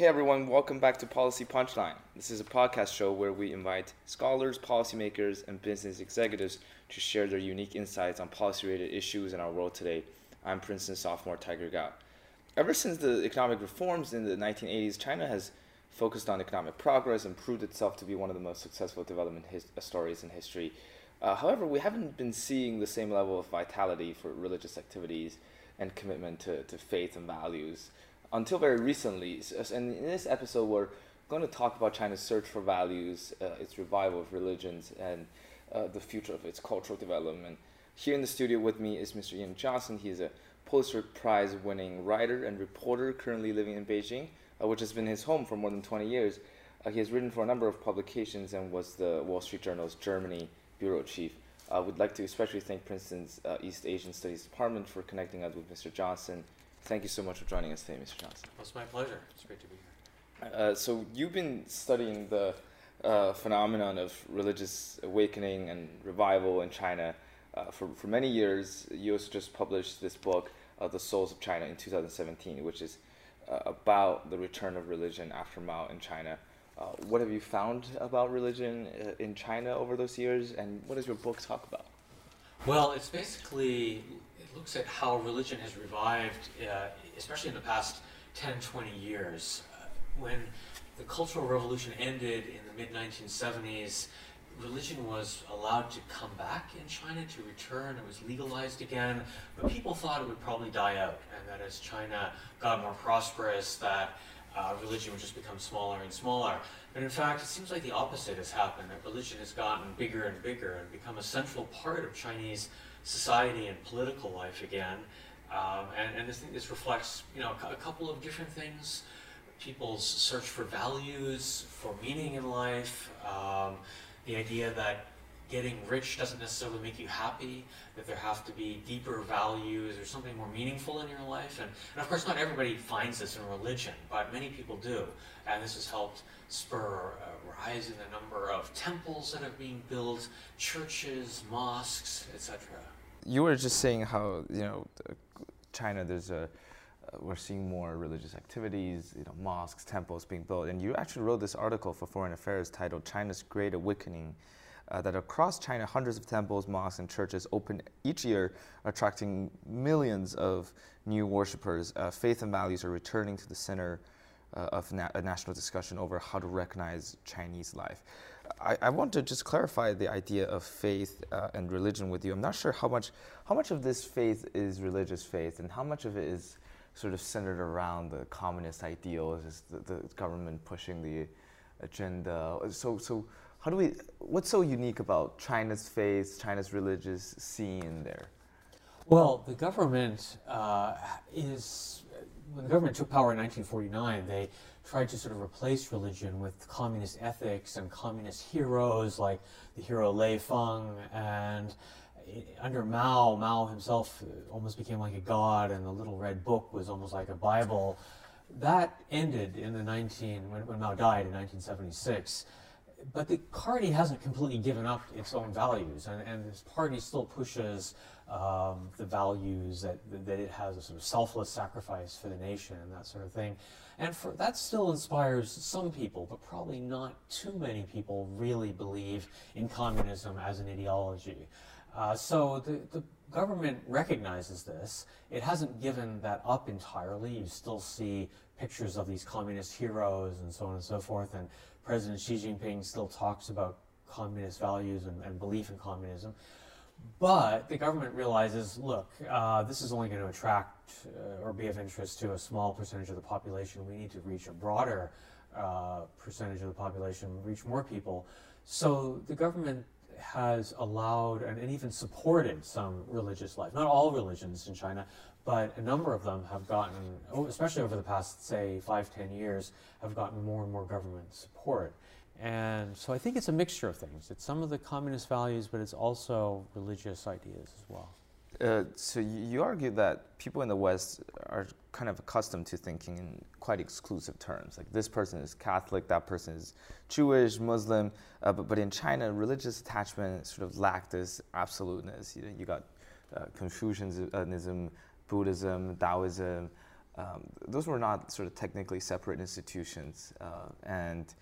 Hey everyone, welcome back to Policy Punchline. This is a podcast show where we invite scholars, policymakers, and business executives to share their unique insights on policy related issues in our world today. I'm Princeton sophomore Tiger Gao. Ever since the economic reforms in the 1980s, China has focused on economic progress and proved itself to be one of the most successful development his- stories in history. Uh, however, we haven't been seeing the same level of vitality for religious activities and commitment to, to faith and values until very recently. And in this episode, we're going to talk about China's search for values, uh, its revival of religions, and uh, the future of its cultural development. Here in the studio with me is Mr. Ian Johnson. He's a Pulitzer Prize winning writer and reporter currently living in Beijing, uh, which has been his home for more than 20 years. Uh, he has written for a number of publications and was the Wall Street Journal's Germany bureau chief. I would like to especially thank Princeton's uh, East Asian Studies Department for connecting us with Mr. Johnson Thank you so much for joining us today, Mr. Johnson. Well, it's my pleasure. It's great to be here. Uh, so you've been studying the uh, phenomenon of religious awakening and revival in China uh, for, for many years. You also just published this book, uh, The Souls of China, in 2017, which is uh, about the return of religion after Mao in China. Uh, what have you found about religion in China over those years, and what does your book talk about? Well, it's basically looks at how religion has revived, uh, especially in the past 10, 20 years. Uh, when the Cultural Revolution ended in the mid 1970s, religion was allowed to come back in China, to return. It was legalized again, but people thought it would probably die out, and that as China got more prosperous, that uh, religion would just become smaller and smaller. But in fact, it seems like the opposite has happened, that religion has gotten bigger and bigger and become a central part of Chinese society and political life again. Um, and, and I think this reflects, you know, a couple of different things. People's search for values, for meaning in life, um, the idea that getting rich doesn't necessarily make you happy, that there have to be deeper values or something more meaningful in your life. And, and of course, not everybody finds this in religion, but many people do. And this has helped spur a rise in the number of temples that are being built, churches, mosques, etc. You were just saying how, you know, China, there's a, uh, we're seeing more religious activities, you know, mosques, temples being built. And you actually wrote this article for Foreign Affairs titled China's Great Awakening uh, that across China, hundreds of temples, mosques, and churches open each year, attracting millions of new worshippers. Uh, faith and values are returning to the center uh, of na- a national discussion over how to recognize Chinese life. I, I want to just clarify the idea of faith uh, and religion with you. I'm not sure how much how much of this faith is religious faith, and how much of it is sort of centered around the communist ideals, the, the government pushing the agenda. So so how do we? What's so unique about China's faith, China's religious scene there? Well, the government uh, is when the government took power in 1949. They tried to sort of replace religion with communist ethics and communist heroes like the hero Lei Feng and under Mao, Mao himself almost became like a god, and the Little Red Book was almost like a Bible. That ended in the 19 when, when Mao died in 1976 but the party hasn't completely given up its own values, and, and this party still pushes um, the values that, that it has a sort of selfless sacrifice for the nation and that sort of thing. And for, that still inspires some people, but probably not too many people really believe in communism as an ideology. Uh, so the, the government recognizes this. It hasn't given that up entirely. You still see pictures of these communist heroes and so on and so forth. And President Xi Jinping still talks about communist values and, and belief in communism. But the government realizes, look, uh, this is only going to attract uh, or be of interest to a small percentage of the population. We need to reach a broader uh, percentage of the population, reach more people. So the government has allowed and, and even supported some religious life. Not all religions in China, but a number of them have gotten, oh, especially over the past, say, five, ten years, have gotten more and more government support. And so I think it's a mixture of things. It's some of the communist values, but it's also religious ideas as well. Uh, so you argue that people in the West are kind of accustomed to thinking in quite exclusive terms. Like this person is Catholic, that person is Jewish, Muslim. Uh, but, but in China, religious attachment sort of lacked this absoluteness. You, know, you got uh, Confucianism, Buddhism, Taoism. um, those were not sort of technically separate institutions, uh, and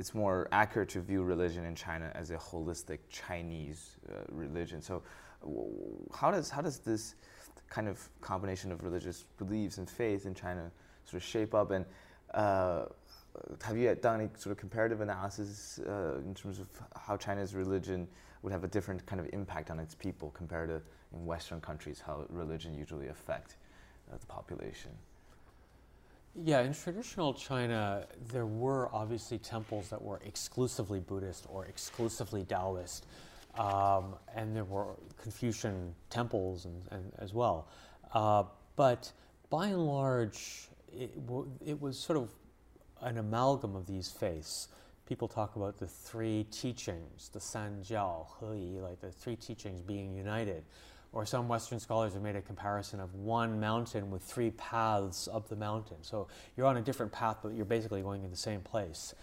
it's more accurate to view religion in China as a holistic Chinese uh, religion. So, how does how does this kind of combination of religious beliefs and faith in China sort of shape up? And uh, have you done any sort of comparative analysis uh, in terms of how China's religion would have a different kind of impact on its people compared to in Western countries, how religion usually affect uh, the population? Yeah, in traditional China, there were obviously temples that were exclusively Buddhist or exclusively Taoist, um, and there were Confucian temples and, and as well. Uh, but by and large, it, it was sort of an amalgam of these faiths. People talk about the three teachings, the San Jiao, He like the three teachings being united. Or some Western scholars have made a comparison of one mountain with three paths up the mountain. So you're on a different path, but you're basically going in the same place.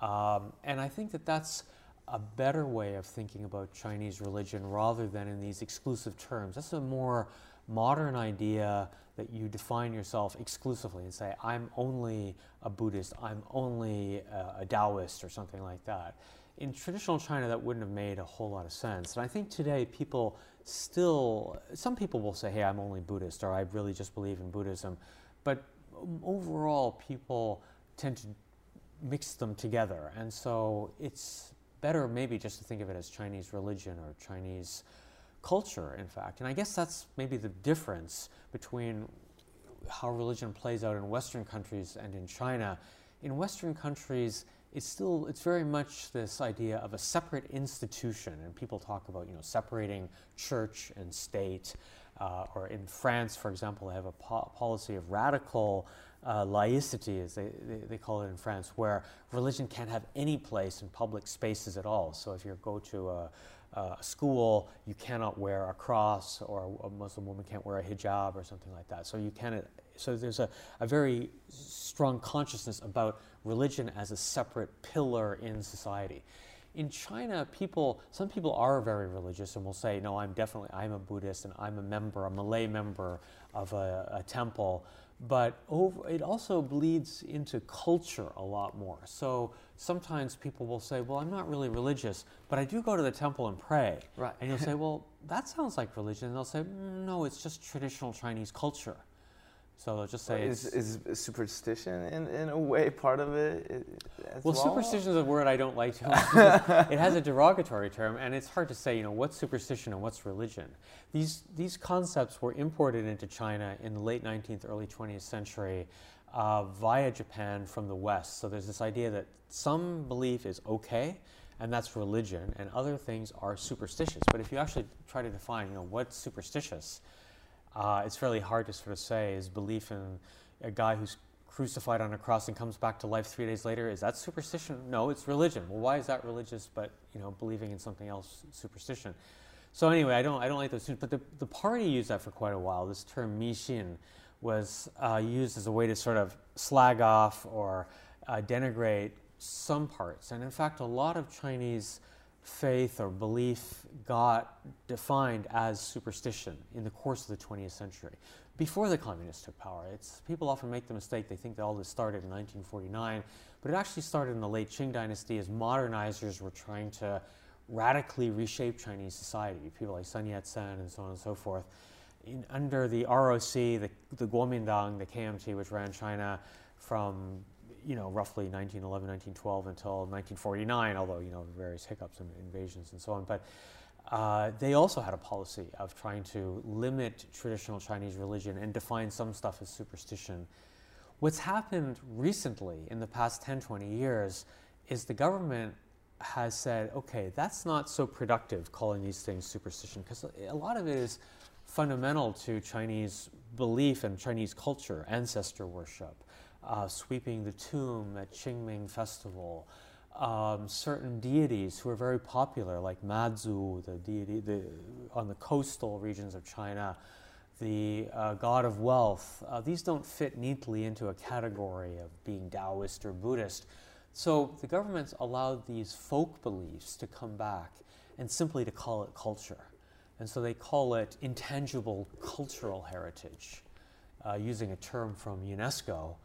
Um, and I think that that's a better way of thinking about Chinese religion rather than in these exclusive terms. That's a more modern idea that you define yourself exclusively and say, I'm only a Buddhist, I'm only a, a Taoist, or something like that. In traditional China, that wouldn't have made a whole lot of sense. And I think today people still, some people will say, hey, I'm only Buddhist, or I really just believe in Buddhism. But overall, people tend to mix them together. And so it's better maybe just to think of it as Chinese religion or Chinese culture, in fact. And I guess that's maybe the difference between how religion plays out in Western countries and in China. In Western countries, it's still it's very much this idea of a separate institution, and people talk about you know separating church and state. Uh, or in France, for example, they have a po- policy of radical uh, laicity, as they, they, they, call it in France, where religion can't have any place in public spaces at all. So if you go to a, school, you cannot wear a cross, or a Muslim woman can't wear a hijab, or something like that. So you cannot. So there's a, a very strong consciousness about religion as a separate pillar in society. In China, people, some people are very religious and will say, "No, I'm definitely, I'm a Buddhist, and I'm a member, a Malay member of a, a temple." but over, it also bleeds into culture a lot more. So sometimes people will say, "Well, I'm not really religious, but I do go to the temple and pray." Right. And you'll say, "Well, that sounds like religion." And they'll say, mm, "No, it's just traditional Chinese culture." So they'll just say, "Is, is superstition in, in a way part of it?" well, well, superstition is a word I don't like too much. it has a derogatory term, and it's hard to say, you know, what's superstition and what's religion. These these concepts were imported into China in the late 19th, early 20th century. Uh, via Japan from the West. So there's this idea that some belief is okay, and that's religion, and other things are superstitious. But if you actually try to define, you know, what's superstitious, uh, it's fairly hard to sort of say is belief in a guy who's crucified on a cross and comes back to life three days later is that superstition? No it's religion. Well why is that religious but you know believing in something else superstition? So anyway i don't i don't like those but the, the party used that for quite a while. This term mixin was uh, used as a way to sort of slag off or uh, denigrate some parts. And in fact a lot of chinese faith or belief got defined as superstition in the course of the 20th century before the communists took power. It's, people often make the mistake, they think that all this started in 1949, but it actually started in the late Qing dynasty as modernizers were trying to radically reshape Chinese society. People like Sun Yat sen and so on and so forth. In, under the ROC, the, the Kuomintang, the KMT, which ran China from you know, roughly 1911, 1912 until 1949, although, you know, various hiccups and invasions and so on. But uh, they also had a policy of trying to limit traditional Chinese religion and define some stuff as superstition. What's happened recently in the past 10, 20 years is the government has said, okay, that's not so productive calling these things superstition, because a lot of it is fundamental to Chinese belief and Chinese culture, ancestor worship, uh, sweeping the tomb at Qingming Festival, um, certain deities who are very popular, like Mazu, the deity the, on the coastal regions of China, the uh, god of wealth. Uh, these don't fit neatly into a category of being Taoist or Buddhist. So the government's allowed these folk beliefs to come back and simply to call it culture. And so they call it intangible cultural heritage. uh, using a term from UNESCO.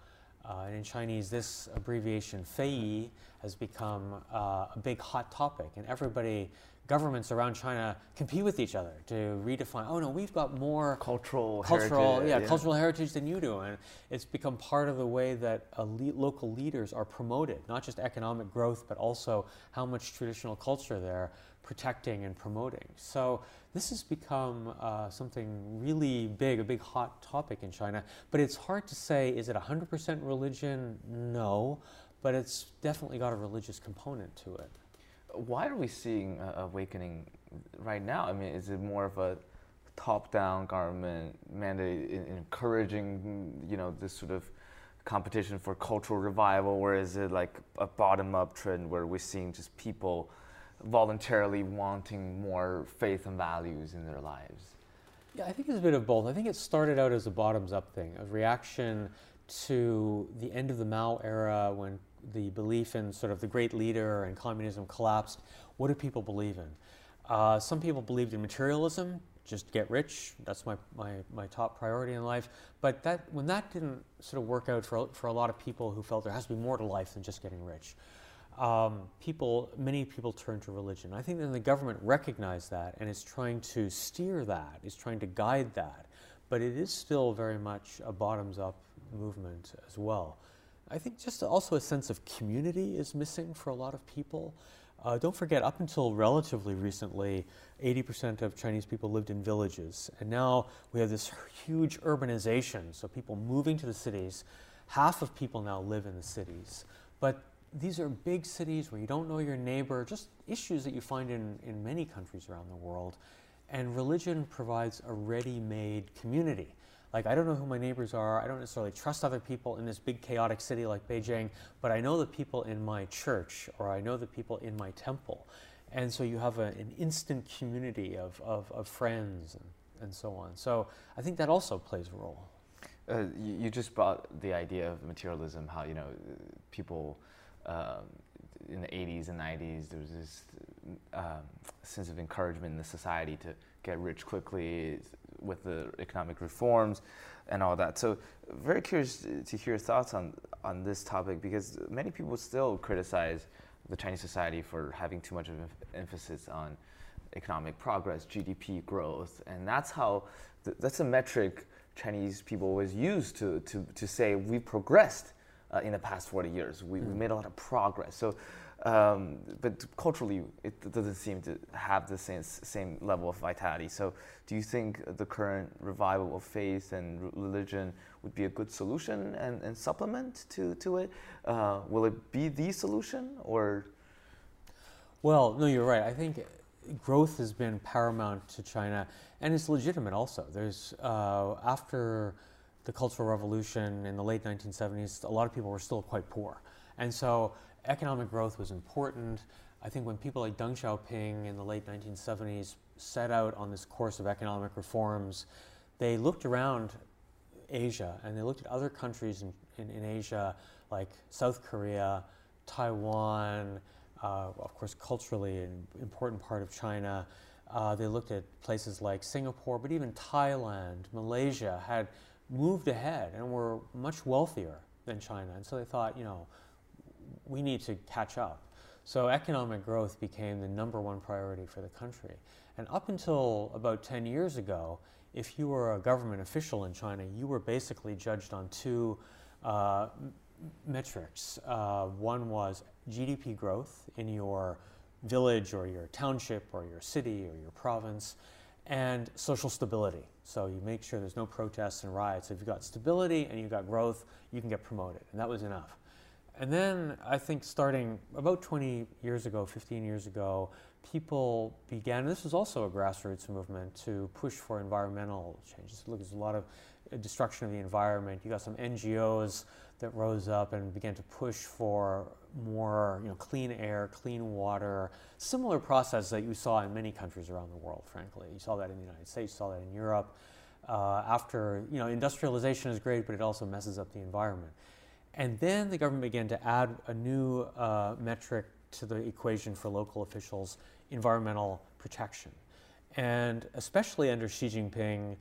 Uh, and in Chinese, this abbreviation Fei has become uh, a big hot topic, and everybody, governments around China, compete with each other to redefine. Oh no, we've got more cultural, cultural, heritage, yeah, yeah, cultural heritage than you do, and it's become part of the way that le- local leaders are promoted, not just economic growth, but also how much traditional culture they're protecting and promoting. So this has become uh, something really big, a big hot topic in China. But it's hard to say, is it 100% religion? No, but it's definitely got a religious component to it. Why are we seeing uh, awakening right now? I mean, is it more of a top-down government mandate encouraging, you know, this sort of competition for cultural revival, or is it like a bottom-up trend where we're seeing just people voluntarily wanting more faith and values in their lives? Yeah, I think it's a bit of both. I think it started out as a bottoms up thing, a reaction to the end of the Mao era when the belief in sort of the great leader and communism collapsed. What do people believe in? Uh, some people believed in materialism, just get rich. That's my, my, my top priority in life. But that, when that didn't sort of work out for, for a lot of people who felt there has to be more to life than just getting rich, um, people, many people turn to religion. I think that the government recognized that and is trying to steer that, is trying to guide that. But it is still very much a bottoms up movement as well. I think just also a sense of community is missing for a lot of people. Uh, don't forget, up until relatively recently, 80% of Chinese people lived in villages. And now we have this huge urbanization, so people moving to the cities. Half of people now live in the cities. But these are big cities where you don't know your neighbor, just issues that you find in, in many countries around the world. And religion provides a ready made community. Like, I don't know who my neighbors are. I don't necessarily trust other people in this big chaotic city like Beijing, but I know the people in my church or I know the people in my temple. And so you have a, an instant community of, of, of friends and, and so on. So I think that also plays a role. Uh, you, you, just brought the idea of materialism, how, you know, people um, in the 80s and 90s, there was this um, sense of encouragement in the society to get rich quickly with the economic reforms and all that. So, very curious to hear your thoughts on, on this topic because many people still criticize the Chinese society for having too much of an emphasis on economic progress, GDP growth, and that's how th- that's a metric Chinese people always use to, to, to say we progressed uh, in the past 40 years. We, mm. we, made a lot of progress. So, um, but culturally, it doesn't seem to have the same, same level of vitality. So, do you think the current revival of faith and religion would be a good solution and, and supplement to, to it? Uh, will it be the solution or? Well, no, you're right. I think growth has been paramount to China, and it's legitimate also. There's uh, after the Cultural Revolution in the late 1970s, a lot of people were still quite poor. And so economic growth was important. I think when people like Deng Xiaoping in the late 1970s set out on this course of economic reforms, they looked around Asia and they looked at other countries in, in, in Asia like South Korea, Taiwan, uh, of course, culturally an important part of China. Uh, they looked at places like Singapore, but even Thailand, Malaysia had moved ahead and were much wealthier than China. And so they thought, you know, we need to catch up. So economic growth became the number one priority for the country. And up until about 10 years ago, if you were a government official in China, you were basically judged on two uh, metrics. Uh, one was GDP growth in your village or your township or your city or your province, and social stability. So you make sure there's no protests and riots. If you've got stability and you've got growth, you can get promoted. And that was enough. And then I think starting about 20 years ago, 15 years ago, people began, this was also a grassroots movement, to push for environmental changes. Look, there's a lot of uh, destruction of the environment. You got some NGOs that rose up and began to push for more you know, clean air, clean water, similar process that you saw in many countries around the world, frankly. You saw that in the United States, you saw that in Europe. Uh, after, you know, industrialization is great, but it also messes up the environment. And then the government began to add a new uh, metric to the equation for local officials environmental protection. And especially under Xi Jinping,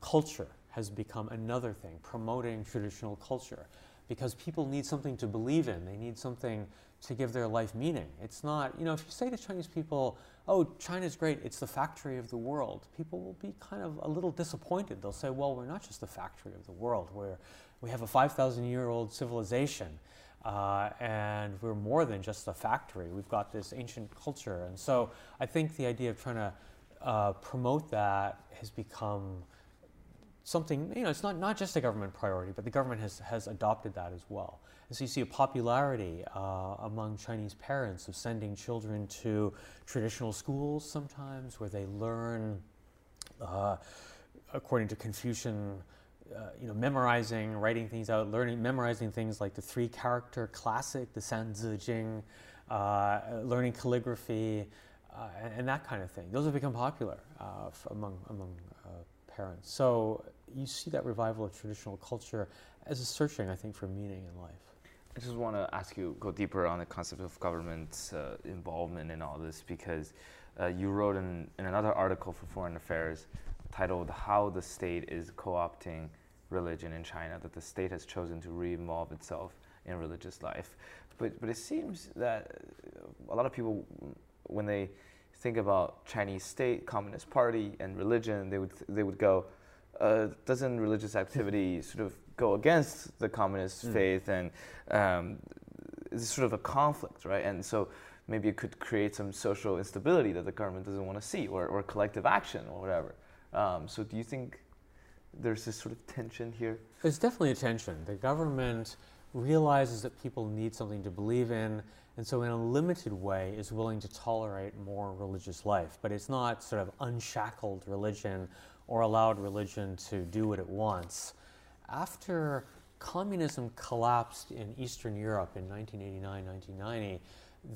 culture has become another thing, promoting traditional culture. Because people need something to believe in, they need something to give their life meaning. It's not, you know, if you say to Chinese people, oh, China's great, it's the factory of the world, people will be kind of a little disappointed. They'll say, well, we're not just the factory of the world, we're, we have a 5,000 year old civilization. Uh, and we're more than just a factory. We've got this ancient culture. And so I think the idea of trying to uh, promote that has become something, you know, it's not, not just a government priority, but the government has, has adopted that as well. And so you see a popularity uh, among Chinese parents of sending children to traditional schools sometimes where they learn, uh, according to Confucian, uh, you know, memorizing, writing things out, learning, memorizing things like the three character classic, the San Zi Jing, uh, learning calligraphy, uh, and, and, that kind of thing. Those have become popular uh, among, among parents. So you see that revival of traditional culture as a searching, I think, for meaning in life. I just want to ask you, go deeper on the concept of government uh, involvement in all this because uh, you wrote in, in another article for Foreign Affairs titled How the State is Co opting Religion in China, that the state has chosen to re involve itself in religious life. But, but it seems that a lot of people, when they think about Chinese state, Communist Party, and religion, they would, they would go, uh, doesn't religious activity sort of go against the communist mm. faith and um, it's sort of a conflict, right? And so maybe it could create some social instability that the government doesn't want to see or, or collective action or whatever. Um, so do you think there's this sort of tension here? There's definitely a tension. The government realizes that people need something to believe in and so in a limited way is willing to tolerate more religious life but it's not sort of unshackled religion or allowed religion to do what it wants after communism collapsed in Eastern Europe in 1989, 1990,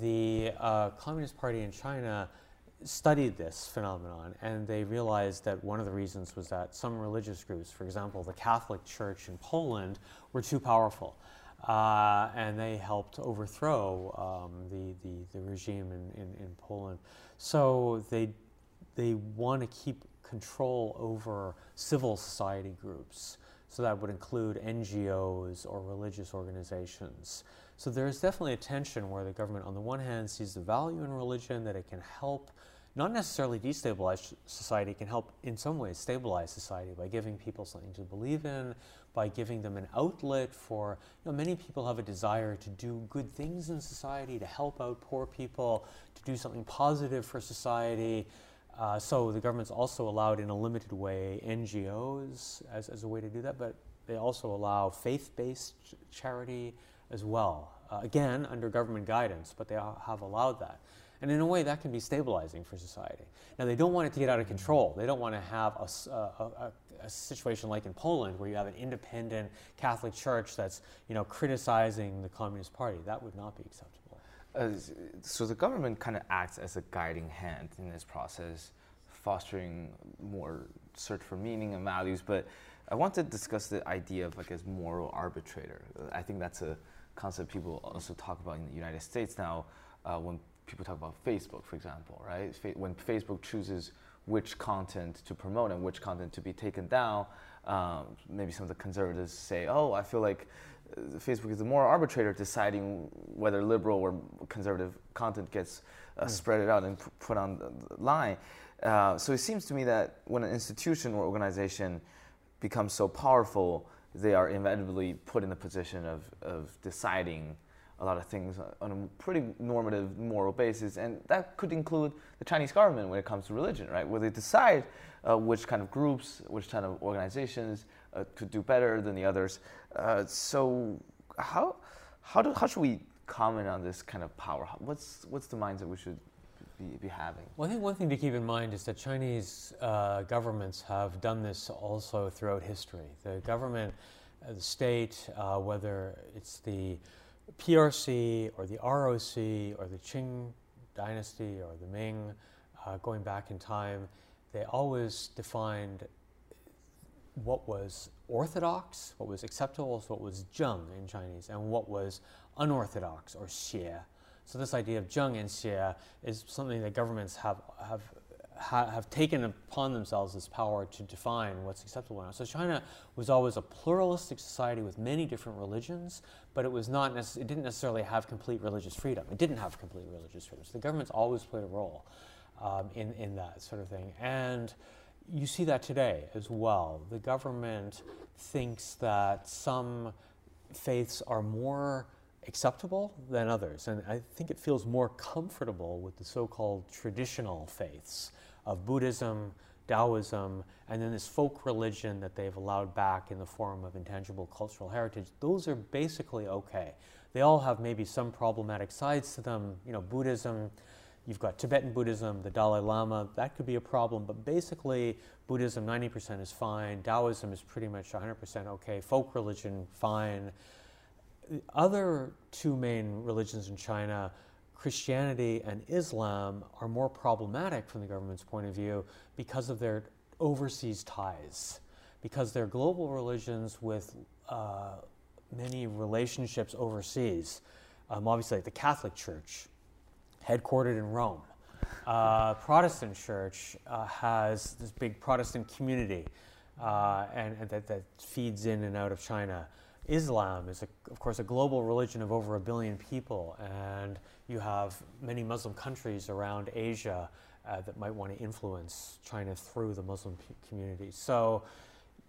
the uh, Communist Party in China studied this phenomenon and they realized that one of the reasons was that some religious groups, for example, the Catholic Church in Poland, were too powerful. Uh, and they helped overthrow um, the, the, the, regime in, in, in Poland. So they, they want to keep control over civil society groups. So that would include NGOs or religious organizations. So there's definitely a tension where the government, on the one hand, sees the value in religion, that it can help not necessarily destabilize society, can help in some ways stabilize society by giving people something to believe in, by giving them an outlet for, you know, many people have a desire to do good things in society, to help out poor people, to do something positive for society. Uh, so the government's also allowed in a limited way NGOs as, as a way to do that, but they also allow faith-based ch- charity as well. Uh, again, under government guidance, but they have allowed that. And in a way, that can be stabilizing for society. Now, they don't want it to get out of control. They don't want to have a, a, a, a, situation like in Poland, where you have an independent Catholic Church that's, you know, criticizing the Communist Party. That would not be acceptable. So the government kind of acts as a guiding hand in this process, fostering more search for meaning and values. But I want to discuss the idea of like as moral arbitrator. I think that's a concept people also talk about in the United States now. Uh, when people talk about Facebook, for example, right? When Facebook chooses which content to promote and which content to be taken down, um, maybe some of the conservatives say, "Oh, I feel like Facebook is the moral arbitrator deciding whether liberal or conservative content gets uh, mm. spread out and p- put on the line. Uh, so it seems to me that when an institution or organization becomes so powerful, they are inevitably put in the position of, of deciding a lot of things on a pretty normative moral basis, and that could include the Chinese government when it comes to religion, right? Where they decide uh, which kind of groups, which kind of organizations uh, could do better than the others. Uh, so how how do how should we comment on this kind of power? What's what's the mindset we should be, be having? Well, I think one thing to keep in mind is that Chinese uh, governments have done this also throughout history. The government, uh, the state, uh, whether it's the PRC or the ROC or the Qing dynasty or the Ming, uh, going back in time, they always defined what was orthodox, what was acceptable, what was zheng in Chinese, and what was unorthodox or xie. So this idea of zheng and xie is something that governments have, have ha- have taken upon themselves this power to define what's acceptable. So China was always a pluralistic society with many different religions, but it was not it didn't necessarily have complete religious freedom. It didn't have complete religious freedom. So the government's always played a role um, in in that sort of thing, and you see that today as well. The government thinks that some faiths are more acceptable than others. And I think it feels more comfortable with the so called traditional faiths of Buddhism, Taoism, and then this folk religion that they've allowed back in the form of intangible cultural heritage. Those are basically okay. They all have maybe some problematic sides to them. You know, Buddhism, you've got Tibetan Buddhism, the Dalai Lama, that could be a problem, but basically, Buddhism 90% is fine, Taoism is pretty much 100% okay, folk religion, fine the other two main religions in China, Christianity and Islam, are more problematic from the government's point of view because of their overseas ties, because they're global religions with uh, many relationships overseas. Um, obviously, the Catholic Church, headquartered in Rome. Uh, Protestant Church uh, has this big Protestant community, uh, and, and that, that feeds in and out of China. Islam is, a, of course, a global religion of over a billion people, and you have many Muslim countries around Asia uh, that might want to influence China through the Muslim community. So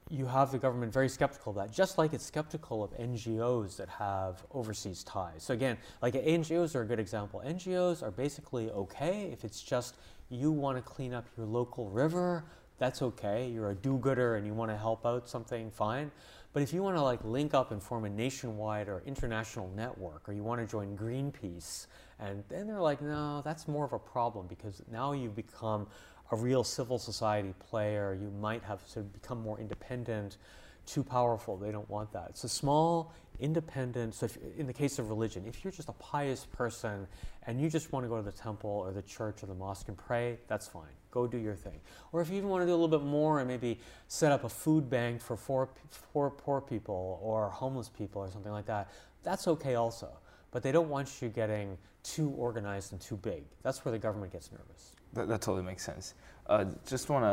you have the government very skeptical of that, just like it's skeptical of NGOs that have overseas ties. So again, like NGOs are a good example. NGOs are basically okay if it's just you want to clean up your local river, that's okay. You're a do-gooder and you want to help out something, fine. But if you want to like link up and form a nationwide or international network, or you want to join Greenpeace, and then they're like, no, that's more of a problem because now you've become a real civil society player. You might have sort of become more independent, too powerful. They don't want that. So small, independent. So if, in the case of religion, if you're just a pious person and you just want to go to the temple or the church or the mosque and pray, that's fine go do your thing. Or if you even want to do a little bit more and maybe set up a food bank for poor, poor, poor people or homeless people or something like that, that's okay also. But they don't want you getting too organized and too big. That's where the government gets nervous. That, that totally makes sense. Uh, just want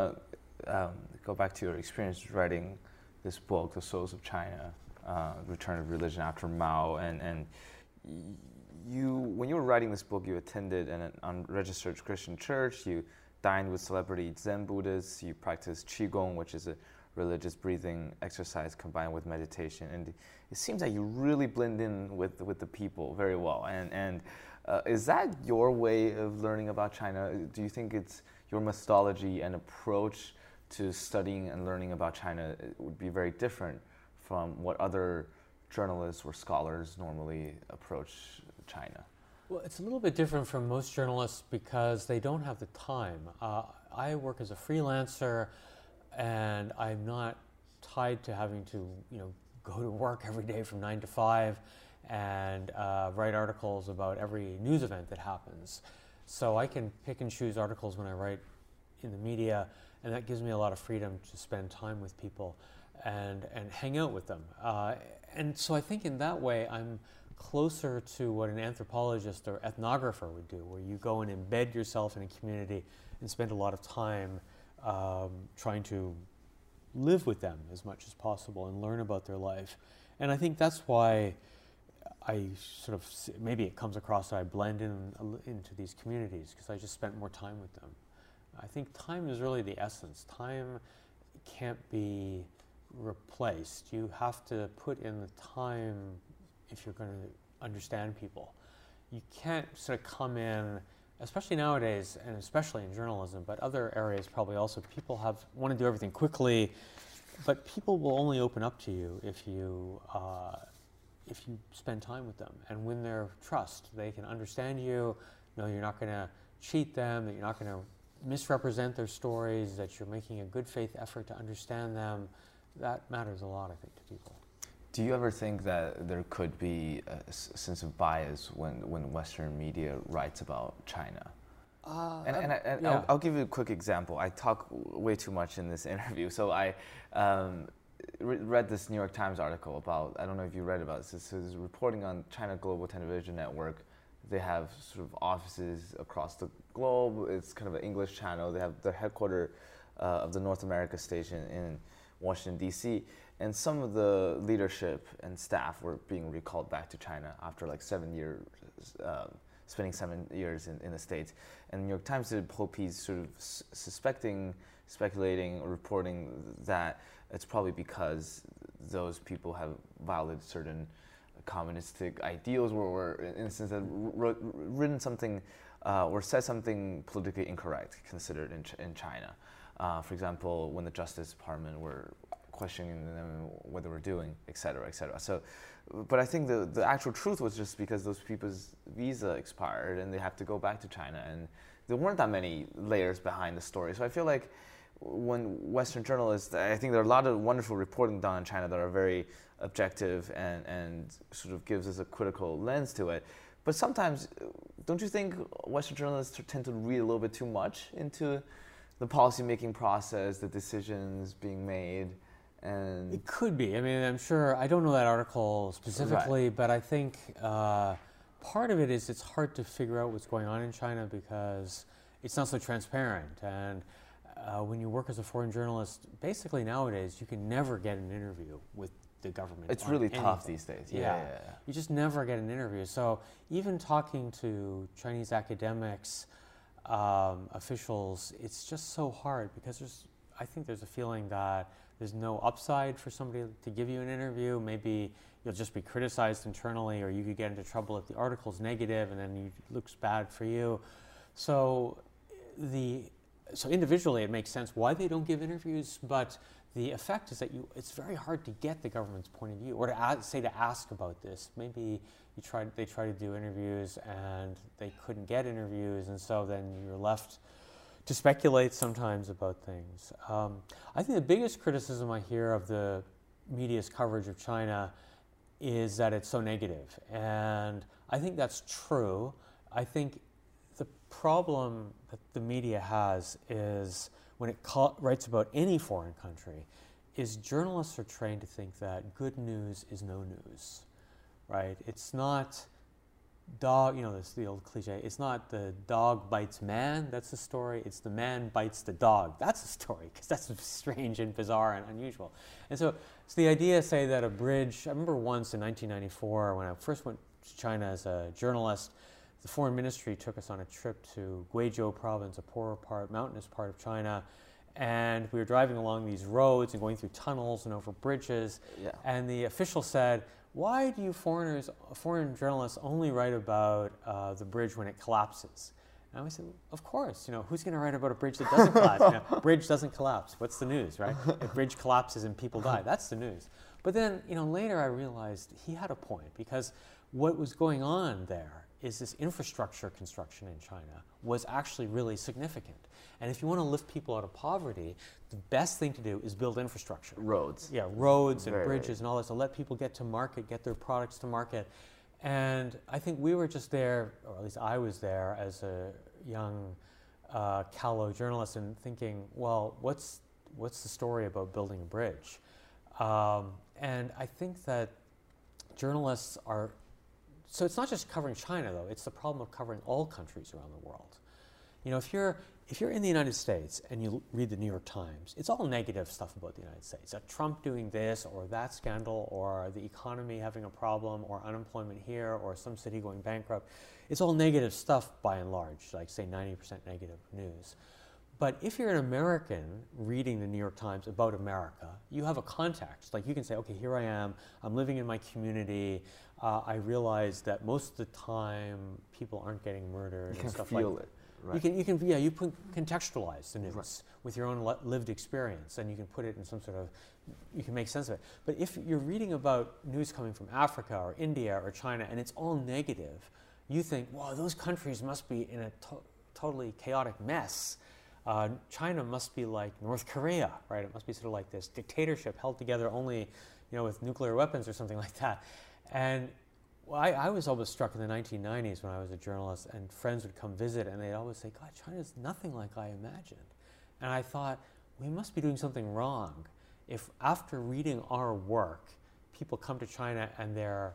to um, go back to your experience writing this book, The Souls of China, uh, Return of Religion After Mao, and, and you, when you were writing this book, you attended an unregistered Christian church. You dined with celebrity Zen Buddhists, you practice Qigong, which is a religious breathing exercise combined with meditation. And it seems like you really blend in with, with the people very well. And, and uh, is that your way of learning about China? Do you think it's your methodology and approach to studying and learning about China would be very different from what other journalists or scholars normally approach China? Well, it's a little bit different from most journalists because they don't have the time. Uh, I work as a freelancer, and I'm not tied to having to, you know, go to work every day from nine to five and uh, write articles about every news event that happens. So I can pick and choose articles when I write in the media, and that gives me a lot of freedom to spend time with people and and hang out with them. Uh, and so I think in that way I'm closer to what an anthropologist or ethnographer would do, where you go and embed yourself in a community and spend a lot of time um, trying to live with them as much as possible and learn about their life. And I think that's why I sort of maybe it comes across that I blend in into these communities because I just spent more time with them. I think time is really the essence. Time can't be replaced. You have to put in the time if you're going to understand people. You can't sort of come in, especially nowadays, and especially in journalism, but other areas probably also. People have want to do everything quickly, but people will only open up to you if you uh, if you spend time with them and win their trust. They can understand you. Know you're not going to cheat them. That you're not going to misrepresent their stories. That you're making a good faith effort to understand them. That matters a lot, I think, to people. Do you ever think that there could be a sense of bias when, when Western media writes about China? Uh, and, and, I, and yeah. I'll, I'll, give you a quick example. I talk way too much in this interview. So I um, re- read this New York Times article about, I don't know if you read about this, this is reporting on China Global Television Network They have sort of offices across the globe. It's kind of an English channel. They have the headquarters uh, of the North America station in Washington D.C. And some of the leadership and staff were being recalled back to China after like seven years, um, spending seven years in, in the States. And the New York Times did a whole piece sort of suspecting, speculating, or reporting that it's probably because those people have violated certain communistic ideals or in a sense, that wrote, written something uh, or said something politically incorrect considered in, in China. Uh, for example, when the Justice Department were questioning them what they were doing, et cetera, et cetera. So, but I think the, the actual truth was just because those people's visa expired and they have to go back to China, and there weren't that many layers behind the story. So I feel like when Western journalists, I think there are a lot of wonderful reporting done in China that are very objective and, and sort of gives us a critical lens to it. But sometimes, don't you think Western journalists tend to read a little bit too much into the policymaking process, the decisions being made? And It could be. I mean, I'm sure, I don't know that article specifically, but I think uh, part of it is it's hard to figure out what's going on in China because it's not so transparent. And uh, when you work as a foreign journalist, basically nowadays you can never get an interview with the government. it's really tough these days. Yeah, Yeah. yeah, yeah. You just never get an interview. So even talking to Chinese academics, um, officials, it's just so hard because there's, I think there's a feeling that there's no upside for somebody to give you an interview. Maybe you'll just be criticized internally, or you could get into trouble if the article's negative, and then it looks bad for you. So the so individually it makes sense why they don't give interviews, but the effect is that you it's very hard to get the government's point of view or to ask, say to ask about this. Maybe you tried they tried to do interviews and they couldn't get interviews, and so then you're left to speculate sometimes about things. Um, I think the biggest criticism I hear of the media's coverage of China is that it's so negative, and I think that's true. I think the problem that the media has is when it writes about any foreign country, is journalists are trained to think that good news is no news, right? It's not dog, you know, this the old cliche. It's not the dog bites man. That's the story. It's the man bites the dog. That's the story because that's strange and bizarre and unusual. And so, it's the idea, say that a bridge. I remember once in 1994 when I first went to China as a journalist. The foreign ministry took us on a trip to Guizhou province, a poorer part, mountainous part of China, and we were driving along these roads and going through tunnels and over bridges. Yeah. And the official said, "Why do you foreigners, foreign journalists, only write about uh, the bridge when it collapses?" And I said, "Of course. You know, who's going to write about a bridge that doesn't collapse? You know, bridge doesn't collapse. What's the news, right? If bridge collapses and people die, that's the news." But then, you know, later I realized he had a point because what was going on there is this infrastructure construction in China was actually really significant. And if you want to lift people out of poverty, the best thing to do is build infrastructure. Roads. Yeah, roads and very- bridges and all this to let people get to market, get their products to market. And I think we were just there, or at least I was there as a young uh, callow journalist, and thinking, well, what's what's the story about building a bridge? Um, and I think that journalists are so it's not just covering China though, it's the problem of covering all countries around the world. You know, if you're if you're in the United States and you read the New York Times, it's all negative stuff about the United States. Trump doing this or that scandal or the economy having a problem or unemployment here or some city going bankrupt. It's all negative stuff by and large, like say 90% negative news. But if you're an American reading the New York Times about America, you have a context. Like you can say, okay, here I am, I'm living in my community. Uh, I realize that most of the time people aren't getting murdered You and stuff like it. You Right. can, you can, yeah, you put, contextualize the news with your own li- lived experience, and you can put it in some sort of, you can make sense of it. But if you're reading about news coming from Africa or India or China, and it's all negative, you think, wow, those countries must be in a to- totally chaotic mess. Uh, China must be like North Korea, right? It must be sort of like this dictatorship held together only, you know, with nuclear weapons or something like that. And I, I was always struck in the 1990s when I was a journalist, and friends would come visit, and they'd always say, God, China's nothing like I imagined. And I thought, we must be doing something wrong if after reading our work, people come to China and they're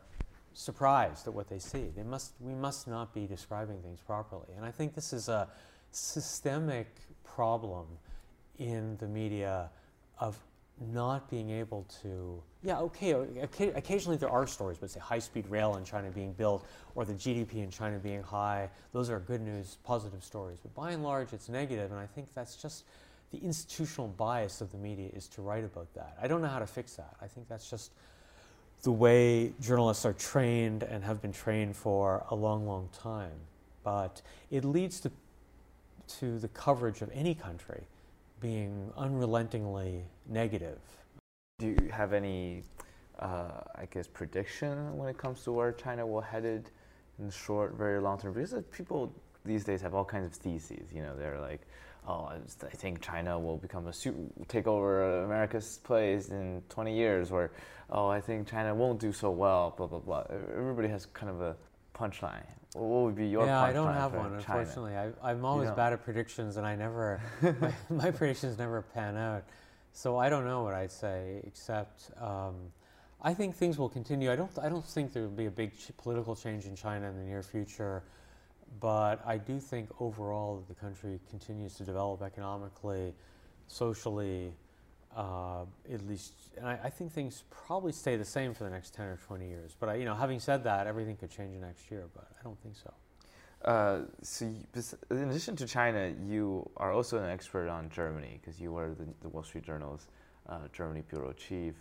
surprised at what they see. They must, we must not be describing things properly. And I think this is a systemic problem in the media of not being able to, yeah, okay, occasionally there are stories, but say high speed rail in China being built or the GDP in China being high. Those are good news, positive stories. But by and large, it's negative, and I think that's just the institutional bias of the media is to write about that. I don't know how to fix that. I think that's just the way journalists are trained and have been trained for a long, long time. But it leads to, to the coverage of any country being unrelentingly negative. Do you have any, uh, I guess, prediction when it comes to where China will headed in the short, very long term? Because people these days have all kinds of theses. You know, they're like, oh, I think China will become a super, take over America's place in 20 years, or oh, I think China won't do so well, blah blah blah. Everybody has kind of a punchline. What would be your yeah, I don't have one, China? unfortunately. I, am always bad at predictions, and I never, my, my, predictions never pan out. So I don't know what I'd say, except um, I think things will continue. I don't, I don't think there will be a big ch- political change in China in the near future. But I do think overall the country continues to develop economically, socially, uh, at least, and I, I, think things probably stay the same for the next 10 or 20 years. But, I, you know, having said that, everything could change the next year, but I don't think so. Uh, so, you, in addition to China, you are also an expert on Germany because you were the, the, Wall Street Journal's uh, Germany bureau chief.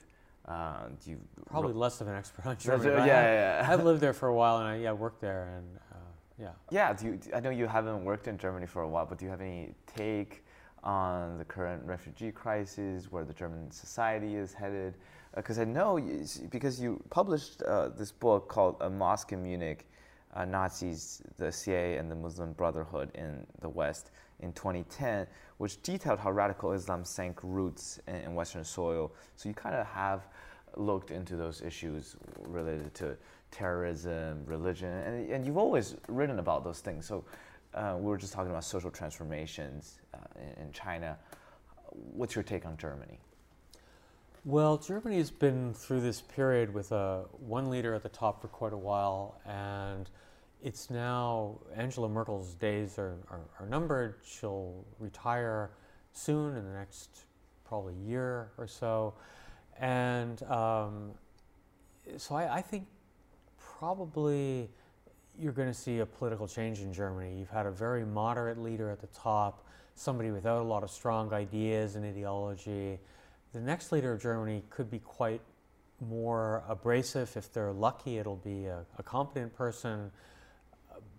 Uh, you probably less of an expert on Germany. yeah, yeah, yeah. I've lived there for a while and I yeah worked there and uh, yeah. Yeah. Do you, I know you haven't worked in Germany for a while, but do you have any take on the current refugee crisis, where the German society is headed? Because uh, I know you, because you published uh, this book called "A Mosque in Munich: uh, Nazis, the CIA, and the Muslim Brotherhood in the West." in 2010, which detailed how radical Islam sank roots in, in Western soil. So you kind of have looked into those issues related to terrorism, religion, and, and you've always written about those things. So uh, we were just talking about social transformations uh, in, in, China. What's your take on Germany? Well, Germany has been through this period with a one leader at the top for quite a while, and it's now Angela Merkel's days are, are, are numbered. She'll retire soon in the next probably year or so, and um, so I, I think probably you're going to see a political change in Germany. You've had a very moderate leader at the top, somebody without a lot of strong ideas and ideology. The next leader of Germany could be quite more abrasive. If they're lucky, it'll be a, a competent person.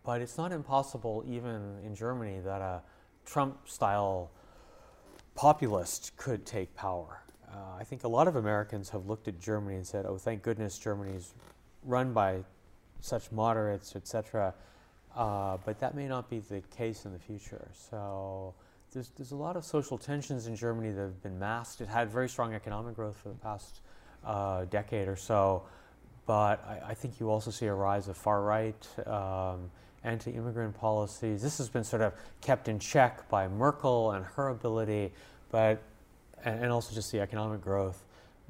But it's not impossible, even in Germany, that a Trump style populist could take power. Uh, I think a lot of Americans have looked at Germany and said, oh, thank goodness Germany's run by such moderates, etc. Uh, but that may not be the case in the future. So there's, there's a lot of social tensions in Germany that have been masked. It had very strong economic growth for the past uh, decade or so, but I, I, think you also see a rise of far right um, anti immigrant policies. This has been sort of kept in check by Merkel and her ability, but and, and also just the economic growth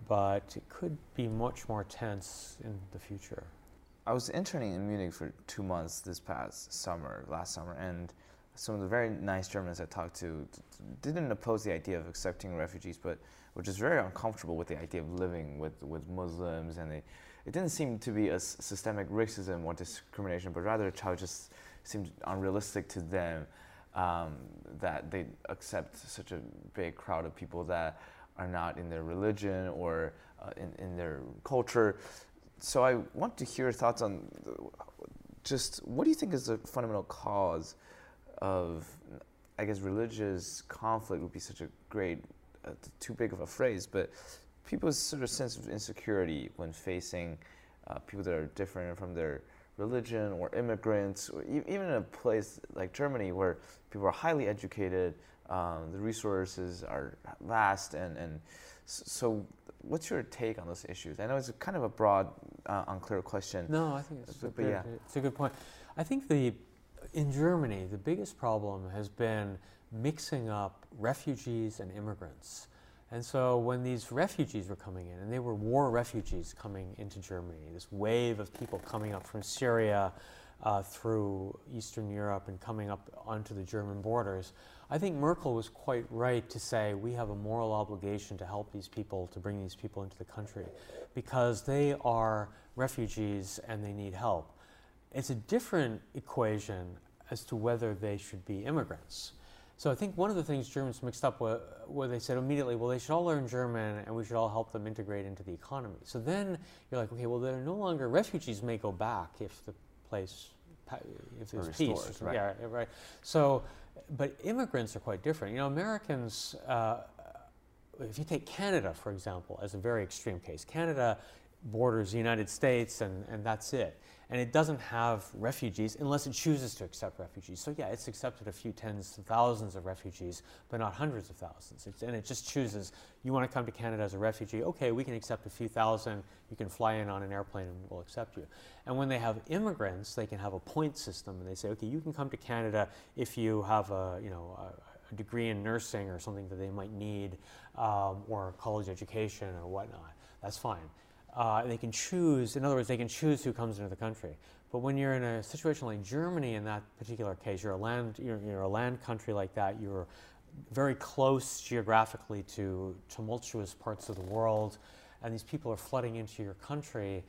but it could be much more tense in the future. I was interning in Munich for two months this past summer, last summer, and some of the very nice Germans I talked to didn't oppose the idea of accepting refugees, but were just very uncomfortable with the idea of living with, with Muslims, and they, it didn't seem to be a systemic racism or discrimination, but rather how it just seemed unrealistic to them um, that they accept such a big crowd of people that are not in their religion or uh, in, in their culture. So I want to hear your thoughts on just what do you think is the fundamental cause of, I guess, religious conflict would be such a great, uh, too big of a phrase, but people's sort of sense of insecurity when facing uh, people that are different from their religion or immigrants, or e- even in a place like Germany where people are highly educated, um, the resources are vast, and, and so what's your take on those issues? I know it's kind of a broad, uh, unclear question. No, I think it's, but, a good, yeah. it's a good point. I think the in Germany the biggest problem has been mixing up refugees and immigrants. And so when these refugees were coming in, and they were war refugees coming into Germany, this wave of people coming up from Syria uh, through Eastern Europe and coming up onto the German borders, I think Merkel was quite right to say we have a moral obligation to help these people, to bring these people into the country, because they are refugees and they need help. It's a different equation as to whether they should be immigrants. So I think one of the things Germans mixed up was where they said immediately, well, they should all learn German and we should all help them integrate into the economy. So then you're like, okay, well, they're no longer refugees may go back if the place, if there's peace. Right. Yeah, right. So, but immigrants are quite different. You know, Americans, uh, if you take Canada, for example, as a very extreme case, Canada borders the United States and, and that's it and it doesn't have refugees unless it chooses to accept refugees. So yeah, it's accepted a few tens of thousands of refugees, but not hundreds of thousands. It's, and it just chooses, you want to come to Canada as a refugee, okay, we can accept a few thousand, you can fly in on an airplane and we'll accept you. And when they have immigrants, they can have a point system and they say, okay, you can come to Canada if you have a, you know, a, degree in nursing or something that they might need, um, or college education or whatnot. That's fine uh, they can choose, in other words, they can choose who comes into the country. But when you're in a situation like Germany, in that particular case, you're a land, you're, you're a land country like that. You're very close geographically to tumultuous parts of the world, and these people are flooding into your country.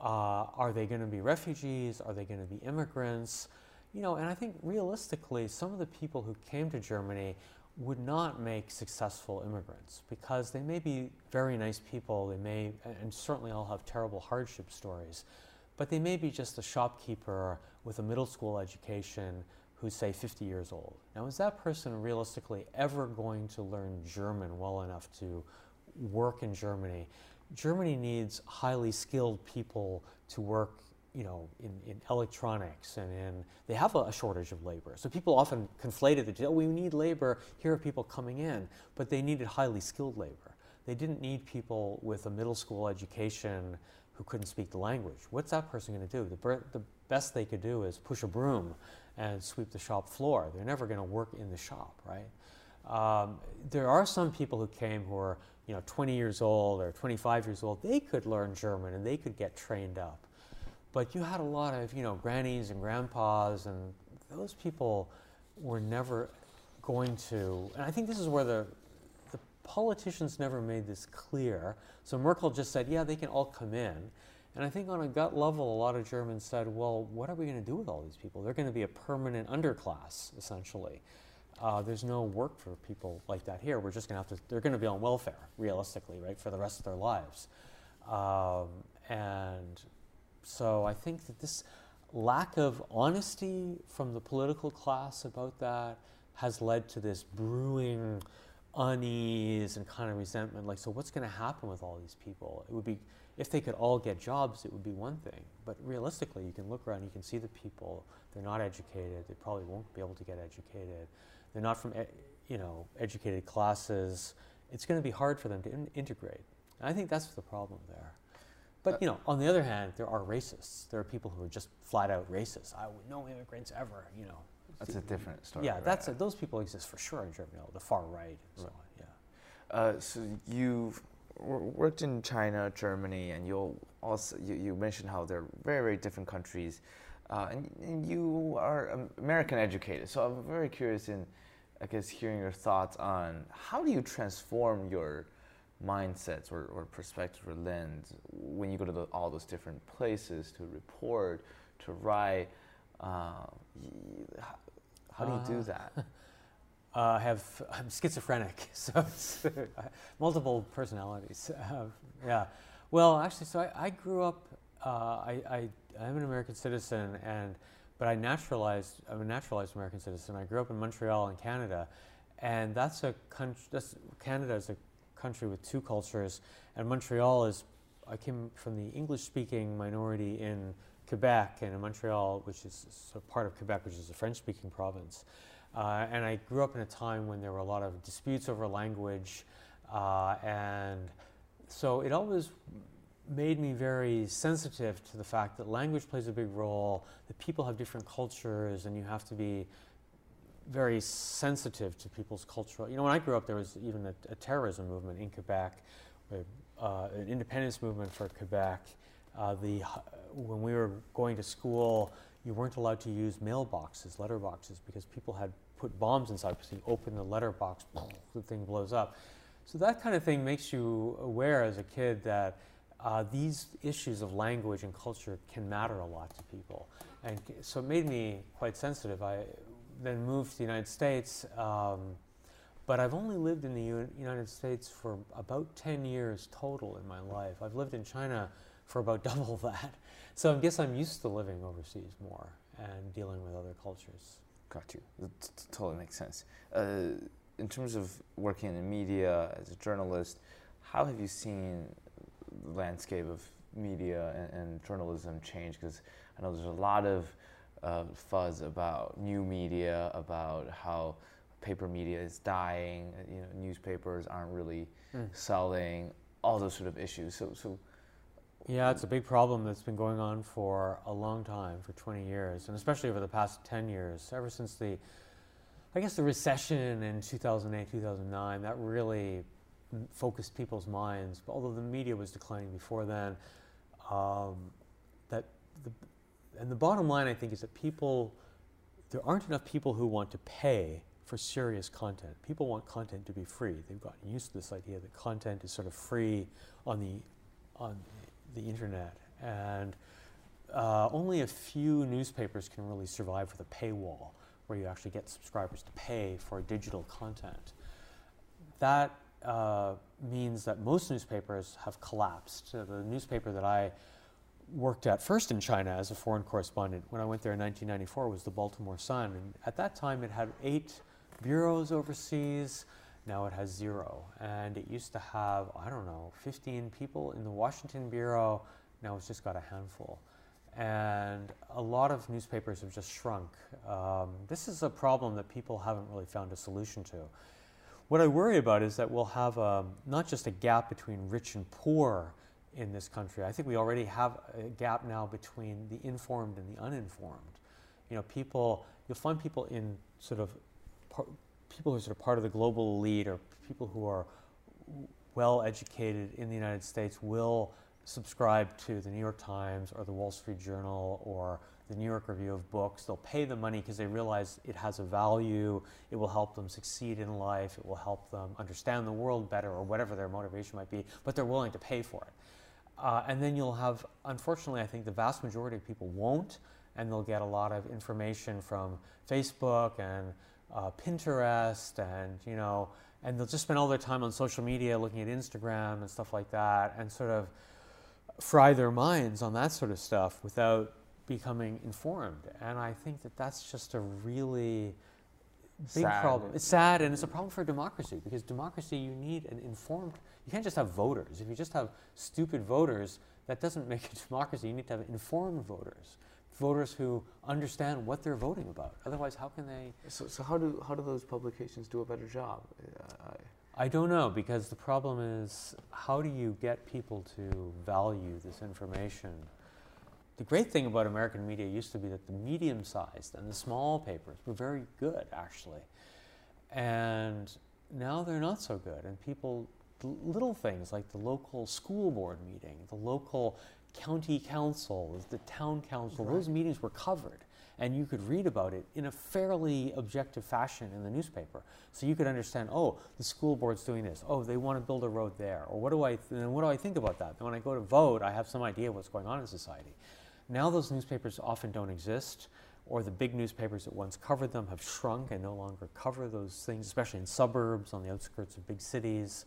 Uh, are they going to be refugees? Are they going to be immigrants? You know, and I think realistically, some of the people who came to Germany would not make successful immigrants because they may be very nice people, they may, and certainly all have terrible hardship stories, but they may be just a shopkeeper with a middle school education who's, say, 50 years old. Now, is that person realistically ever going to learn German well enough to work in Germany? Germany needs highly skilled people to work you know, in, in electronics and in, they have a, a shortage of labor. So people often conflated the, oh, we need labor, here are people coming in, but they needed highly skilled labor. They didn't need people with a middle school education who couldn't speak the language. What's that person going to do? The, the best they could do is push a broom and sweep the shop floor. They're never going to work in the shop, right? Um, there are some people who came who are, you know, 20 years old or 25 years old. They could learn German and they could get trained up. But you had a lot of, you know, grannies and grandpas, and those people were never going to. And I think this is where the the politicians never made this clear. So Merkel just said, yeah, they can all come in. And I think on a gut level, a lot of Germans said, well, what are we going to do with all these people? They're going to be a permanent underclass, essentially. Uh, there's no work for people like that here. We're just going to have to, they're going to be on welfare, realistically, right, for the rest of their lives. Um, and so I think that this lack of honesty from the political class about that has led to this brewing unease and kind of resentment. Like, so what's going to happen with all these people? It would be, if they could all get jobs, it would be one thing. But realistically, you can look around, you can see the people, they're not educated, they probably won't be able to get educated. They're not from, you know, educated classes. It's going to be hard for them to in integrate. And I think that's the problem there. But uh, you know, on the other hand, there are racists. There are people who are just flat out racist. I would no immigrants ever. You know. That's a different story. Yeah, that's a, those people exist for sure in Germany. The far right and so right. on. Yeah. Uh, so you've worked in China, Germany, and you'll also you, you mentioned how they're very very different countries, uh, and, and, you are American educated. So I'm very curious in, I guess, hearing your thoughts on how do you transform your mindsets or, or perspective or lens when you go to the, all those different places to report, to write. Uh, how do you do uh, that? Uh, I have I'm schizophrenic, so multiple personalities. Uh, yeah, well, actually, so I, I grew up. Uh, I, I I'm an American citizen, and but I naturalized. I'm a naturalized American citizen. I grew up in Montreal in Canada, and that's a country. That's Canada is a country with two cultures, and Montreal is. I came from the English-speaking minority in Quebec and in Montreal, which is part of Quebec, which is a French-speaking province. Uh, and I grew up in a time when there were a lot of disputes over language, uh, and so it always made me very sensitive to the fact that language plays a big role, that people have different cultures, and you have to be very sensitive to people's cultural. You know, when I grew up, there was even a, a terrorism movement in Quebec, uh, an independence movement for Quebec. Uh, the when we were going to school, you weren't allowed to use mailboxes, letterboxes, because people had put bombs inside. So you open the letterbox, the thing blows up. So that kind of thing makes you aware as a kid that uh, these issues of language and culture can matter a lot to people. And so it made me quite sensitive. I then moved to the United States, um, but I've only lived in the U- United States for about 10 years total in my life. I've lived in China for about double that. So I guess I'm used to living overseas more and dealing with other cultures. Got you. That totally makes sense. Uh, in terms of working in the media as a journalist, how have you seen the landscape of media and, and journalism change? Because I know there's a lot of uh, fuzz about new media, about how paper media is dying. You know, newspapers aren't really mm. selling. All those sort of issues. So, so yeah, it's a big problem that's been going on for a long time, for 20 years, and especially over the past 10 years, ever since the, I guess, the recession in 2008, 2009. That really focused people's minds. Although the media was declining before then, um, that the, and the bottom line, I think, is that people, there aren't enough people who want to pay for serious content. People want content to be free. They've gotten used to this idea that content is sort of free on the, on the internet. And uh, only a few newspapers can really survive with a paywall where you actually get subscribers to pay for digital content. That uh, means that most newspapers have collapsed. The newspaper that I worked at first in China as a foreign correspondent when I went there in 1994 was the Baltimore Sun. And at that time, it had eight bureaus overseas. Now it has zero. And it used to have, I don't know, 15 people in the Washington bureau. Now it's just got a handful. And a lot of newspapers have just shrunk. Um, this is a problem that people haven't really found a solution to. What I worry about is that we'll have a, um, not just a gap between rich and poor in this country. I think we already have a gap now between the informed and the uninformed. You know, people, you'll find people in sort of, par, people who are sort of part of the global elite or people who are well educated in the United States will subscribe to the New York Times or the Wall Street Journal or the New York Review of Books. They'll pay the money because they realize it has a value, it will help them succeed in life, it will help them understand the world better or whatever their motivation might be, but they're willing to pay for it. Uh, and then you'll have, unfortunately, I think the vast majority of people won't, and they'll get a lot of information from Facebook and uh, Pinterest, and you know, and they'll just spend all their time on social media, looking at Instagram and stuff like that, and sort of fry their minds on that sort of stuff without becoming informed. And I think that that's just a really big sad. problem. It's sad and it's a problem for democracy because democracy, you need an informed, you can't just have voters. If you just have stupid voters, that doesn't make a democracy. You need to have informed voters. Voters who understand what they're voting about. Otherwise, how can they? So, so how do how do those publications do a better job? Uh, I don't know because the problem is how do you get people to value this information? The great thing about American media used to be that the medium sized and the small papers were very good, actually. And now they're not so good. And people, little things like the local school board meeting, the local county council, the town council, right. those meetings were covered. And you could read about it in a fairly objective fashion in the newspaper. So you could understand, oh, the school board's doing this. Oh, they want to build a road there. Or what do I, th- what do I think about that? And when I go to vote, I have some idea what's going on in society. Now those newspapers often don't exist, or the big newspapers that once covered them have shrunk and no longer cover those things, especially in suburbs, on the outskirts of big cities.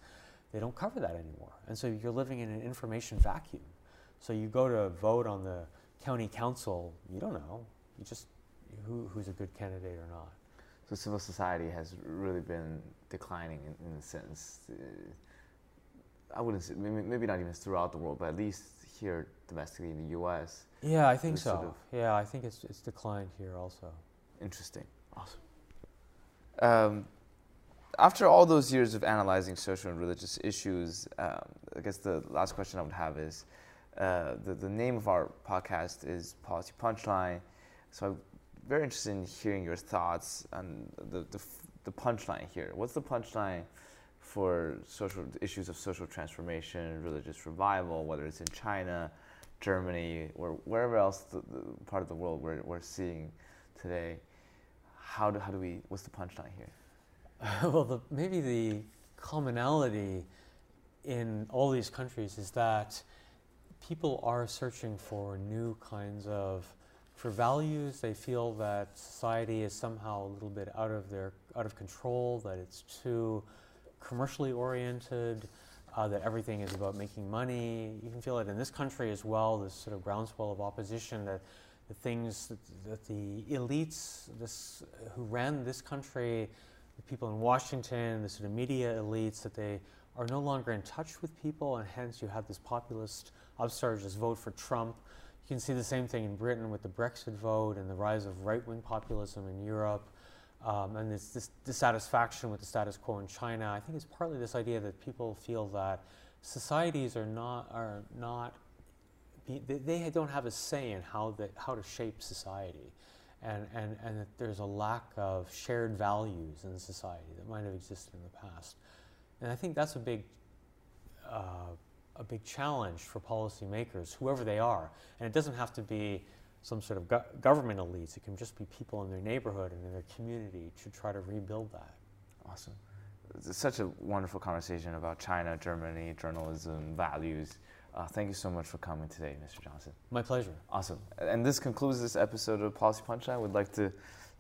They don't cover that anymore. And so you're living in an information vacuum. So you go to vote on the county council, you don't know. You just who, who's a good candidate or not. So civil society has really been declining in, in a sense. Uh, I wouldn't say maybe, maybe not even throughout the world, but at least here domestically in the U.S. Yeah, I think so. Sort of yeah, I think it's it's declined here also. Interesting. Awesome. Um, after all those years of analyzing social and religious issues, um, I guess the last question I would have is uh, the, the name of our podcast is Policy Punchline. So I'm very interested in hearing your thoughts on the, the, the punchline here. What's the punchline for social issues of social transformation, religious revival, whether it's in China, Germany, or wherever else the, the part of the world we're, we're seeing today? How do, how do we, what's the punchline here? well, the, maybe the commonality in all these countries is that people are searching for new kinds of for values. They feel that society is somehow a little bit out of their out of control that it's too commercially oriented uh, that everything is about making money. You can feel it in this country as well this sort of groundswell of opposition that the things that, that the elites this, who ran this country the people in washington the sort of media elites that they are no longer in touch with people, and hence you have this populist upsurge, just vote for Trump. You can see the same thing in Britain with the Brexit vote and the rise of right wing populism in Europe. Um, and this, this dissatisfaction with the status quo in China. I think it's partly this idea that people feel that societies are not are not they, they, don't have a say in how that how to shape society, and, and and that there's a lack of shared values in society that might have existed in the past. And I think that's a big, uh, a big challenge for policymakers, whoever they are. And it doesn't have to be some sort of go- government elites. It can just be people in their neighborhood and in their community to try to rebuild that. Awesome. It's such a wonderful conversation about China, Germany, journalism, values. Uh, thank you so much for coming today, Mr. Johnson. My pleasure. Awesome. And this concludes this episode of Policy Punchline. We'd like to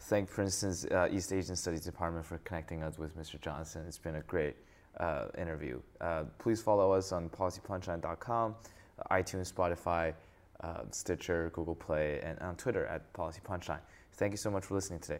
thank Princeton's uh, East Asian Studies Department for connecting us with Mr. Johnson. It's been a great uh, interview. Uh, please follow us on policypunchline.com, iTunes, Spotify, uh, Stitcher, Google Play, and on Twitter at Policy Punchline. Thank you so much for listening today.